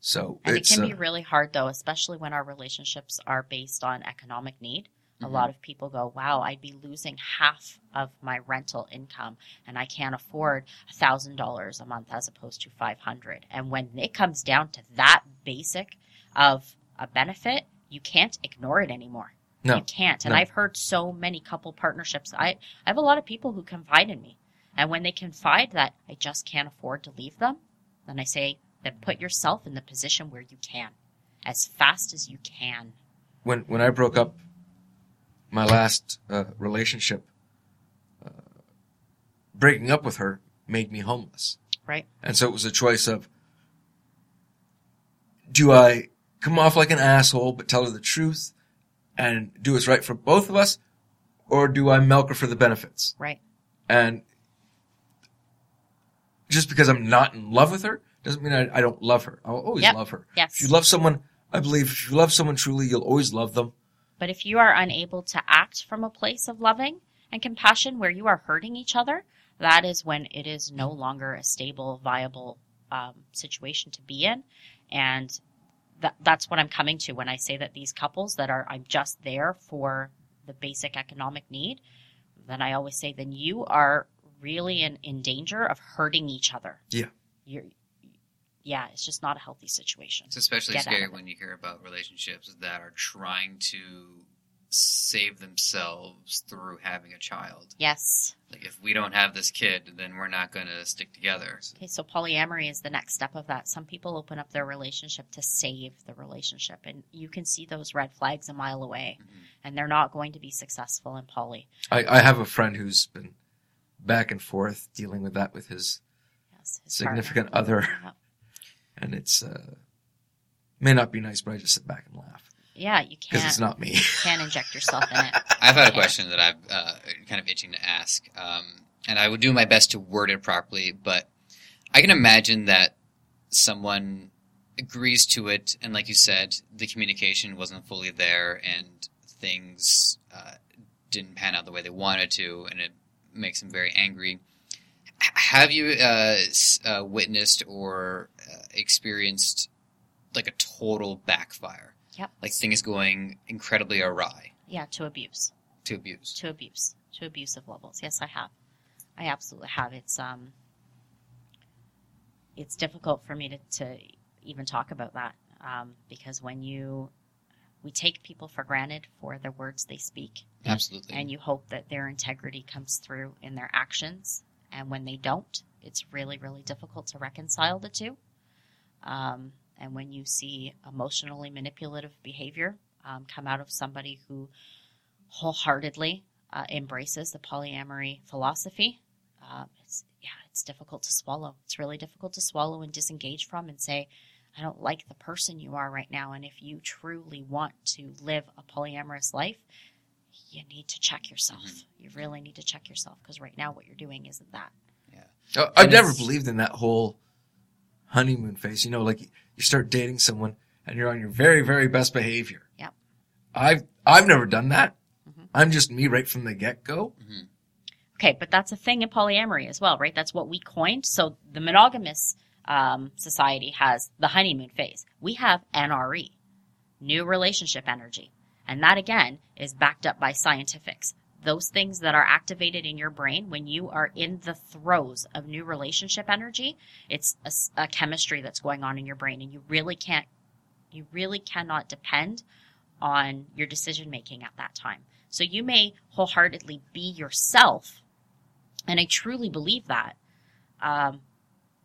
So And it's, it can uh, be really hard though, especially when our relationships are based on economic need. A Mhm. lot of people go, wow, I'd be losing half of my rental income and I can't afford $1,000 a month as opposed to 500. And when it comes down to that basic of a benefit, you can't ignore it anymore. No. You can't. And No. I've heard so many couple partnerships. I, I have a lot of people who confide in me. And when they confide that I just can't afford to leave them, then I say, then put yourself in the position where you can as fast as you can. when when I broke up my last uh, relationship, uh, breaking up with her made me homeless, Right. and so it was a choice of do I come off like an asshole but tell her the truth and do what's right for both of us, or do I milk her for the benefits? Right. And just because I'm not in love with her doesn't mean I, I don't love her. I'll always Yep. love her. Yes. If you love someone, I believe if you love someone truly, you'll always love them. But if you are unable to act from a place of loving and compassion where you are hurting each other, that is when it is no longer a stable, viable um, situation to be in. And that, that's what I'm coming to when I say that these couples that are, I'm just there for the basic economic need, then I always say, then you are really in, in danger of hurting each other. Yeah. You're, yeah, it's just not a healthy situation. It's especially Get scary when you hear about relationships that are trying to save themselves through having a child. Yes. Like if we don't have this kid, then we're not going to stick together. Okay, so polyamory is the next step of that. Some people open up their relationship to save the relationship, and you can see those red flags a mile away, Mhm. and they're not going to be successful in poly. I, I have a friend who's been back and forth dealing with that with his Yes, his significant partner. other, Yeah. and it's uh, may not be nice, but I just sit back and laugh Yeah, you can't Because it's not me. you can't inject yourself in it. I've had a question that I'm uh, kind of itching to ask, um, and I would do my best to word it properly, but I can imagine that someone agrees to it, and like you said, the communication wasn't fully there, and things uh, didn't pan out the way they wanted to, and it makes them very angry. H- Have you uh, uh, witnessed or uh, experienced like a total backfire? Yep. Like things going incredibly awry Yeah, to abuse, to abuse. to abuse, to abusive levels. Yes, I have. I absolutely have. It's um, it's difficult for me to, to even talk about that um, because when you we take people for granted for the words they speak Absolutely. and you hope that their integrity comes through in their actions. And when they don't, it's really, really difficult to reconcile the two. Um, and when you see emotionally manipulative behavior um, come out of somebody who wholeheartedly uh, embraces the polyamory philosophy, uh, it's yeah, it's difficult to swallow. It's really difficult to swallow and disengage from, and say, I don't like the person you are right now. And if you truly want to live a polyamorous life, you need to check yourself. Mhm. You really need to check yourself because right now what you're doing isn't that. Uh, I've never believed in that whole honeymoon phase. You know, like you start dating someone and you're on your very, very best behavior. Yep. I've I've never done that. Mhm. I'm just me right from the get go. Okay, but that's a thing in polyamory as well, right? That's what we coined. So the monogamous um, society has the honeymoon phase. We have NRE, new relationship energy. And that again is backed up by scientifics. Those things that are activated in your brain when you are in the throes of new relationship energy, it's a chemistry that's going on in your brain and you really can't, you really cannot depend on your decision making at that time. So you may wholeheartedly be yourself, and I truly believe that. Um,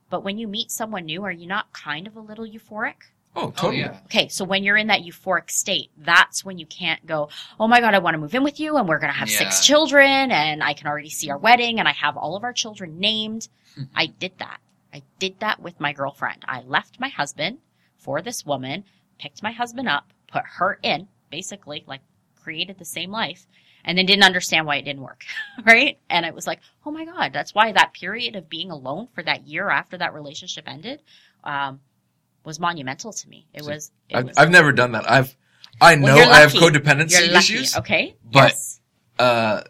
but when you meet someone new, are you not kind of a little euphoric? Oh, Oh totally. yeah. Okay, so when you're in that euphoric state, that's when you can't go, oh my God, I want to move in with you, and we're going to have six children, and I can already see our wedding, and I have all of our children named. I did that. I did that with my girlfriend. I left my husband for this woman, picked my husband up, put her in, basically, like created the same life, and then didn't understand why it didn't work. right? And it was like, oh my God, that's why that period of being alone for that year after that relationship ended, um, was monumental to me. It See, was, it I've, was I've never done that. I've, I know Well, I have codependency you're lucky, issues, okay? but- yes. uh,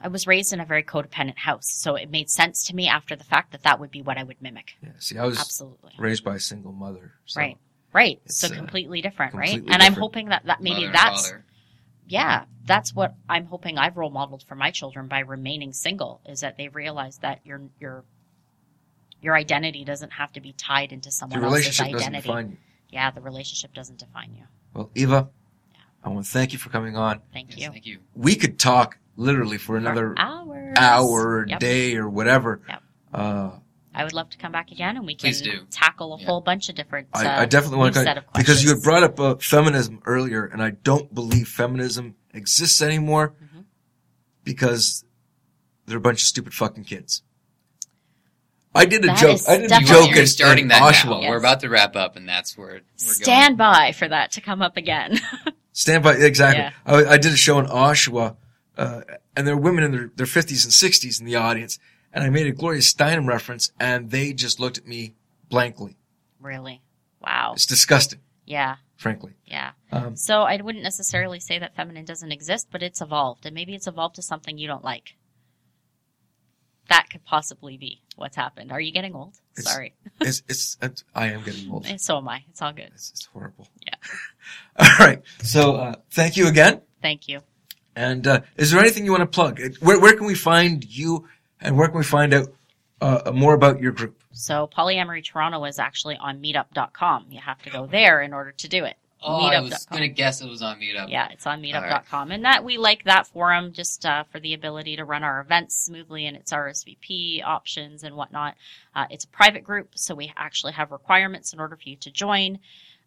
I was raised in a very codependent house, so it made sense to me after the fact that that would be what I would mimic. yeah, see, I was Absolutely. raised by a single mother. So. Right. Right. It's, So uh, completely different, right? completely And I'm hoping that, that maybe that's, yeah, that's what I'm hoping I've role modeled for my children by remaining single is that they realize that your, your, your identity doesn't have to be tied into The someone else's relationship doesn't identity. define you. Yeah, the relationship doesn't define you. Well, Eva, I want to thank you for coming on. Thank Yes, you. thank you. We could talk literally for For another hours. hour, or Yep. day, or whatever. Yep. Uh, I would love to come back again and we can do. tackle a Yeah. whole bunch of different. uh, I, I definitely want new to set of because you had brought up uh, feminism earlier, and I don't believe feminism exists anymore Mhm. because they're a bunch of stupid fucking kids. I did a That joke. I did a joke You're in, starting in that Oshawa. now. Yes. We're about to wrap up, and that's where we're Stand by for that to come up again. Stand by exactly. Yeah. I, I did a show in Oshawa, uh, and there were women in their their fifties and sixties in the audience, and I made a Gloria Steinem reference, and they just looked at me blankly. really? Wow. It's disgusting, Yeah. frankly. Yeah. Um, So I wouldn't necessarily say that feminine doesn't exist, but it's evolved, and maybe it's evolved to something you don't like. That could possibly be what's happened. Are you getting old? It's- Sorry. it's, it's it's I am getting old. Eh, So am I. It's all good. It's, it's horrible. Yeah. All right. So uh, thank you again. Thank you. And uh, is there anything you want to plug? Where where can we find you, and where can we find out uh, more about your group? So Polyamory Toronto is actually on meetup.com. You have to go there in order to do it. Oh, I was gonna guess it was on Meetup. Yeah, it's on meetup.com. And that we like that forum just uh, for the ability to run our events smoothly and its RSVP options and whatnot. Uh, it's a private group, so we actually have requirements in order for you to join.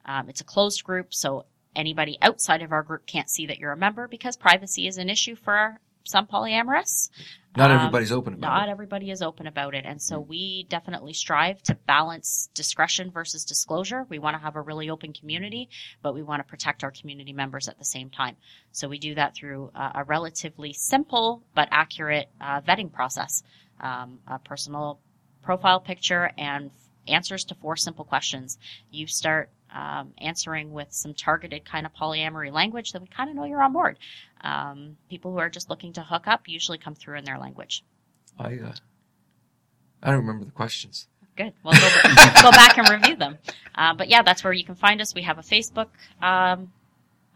Um, it's a closed group, so anybody outside of our group can't see that you're a member because privacy is an issue for some polyamorous. Not Um, everybody's open about Not it. Not everybody is open about it. And so we definitely strive to balance discretion versus disclosure. We want to have a really open community, but we want to protect our community members at the same time. So we do that through uh, a relatively simple but accurate uh, vetting process. Um, a personal profile picture and answers to four simple questions. You start um, answering with some targeted kind of polyamory language, then we kind of know you're on board. Um, people who are just looking to hook up usually come through in their language. I uh, I don't remember the questions. Good. Well, go, go back and review them. Uh, but yeah, that's where you can find us. We have a Facebook, um,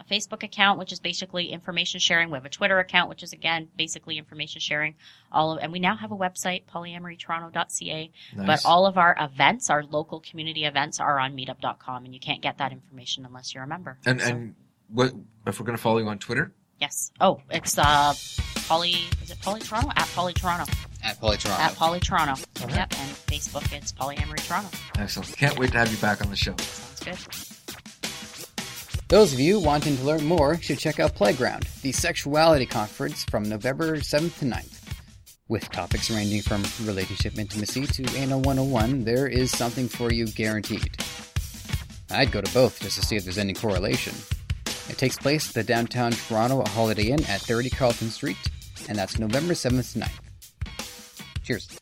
a Facebook account, which is basically information sharing. We have a Twitter account, which is again basically information sharing. All of, and we now have a website, polyamorytoronto.ca. Nice. But all of our events, our local community events, are on Meetup.com, and you can't get that information unless you're a member. and So, and what if we're going to follow you on Twitter? yes. Oh, it's uh, Poly. Is it Poly Toronto? At Poly Toronto. At Poly Toronto. At Poly Toronto. All right. Yep. And Facebook, it's Polyamory Toronto. Excellent. Can't wait to have you back on the show. Sounds good. Those of you wanting to learn more should check out Playground, the sexuality conference from November 7th to 9th. With topics ranging from relationship intimacy to anal 101, there is something for you guaranteed. I'd go to both just to see if there's any correlation. It takes place at the downtown Toronto Holiday Inn at 30 Carlton Street, and that's November 7th to 9th. Cheers.